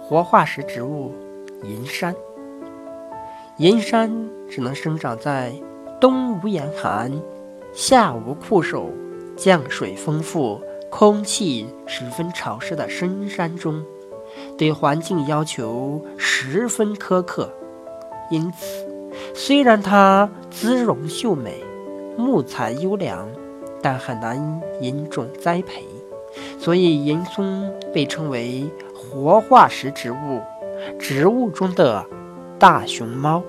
活化石植物银杉，银杉只能生长在冬无严寒、夏无酷暑、降水丰富、空气十分潮湿的深山中，对环境要求十分苛刻。因此，虽然它姿容秀美、木材优良，但很难引种栽培，所以银松被称为。活化石植物，植物中的大熊猫。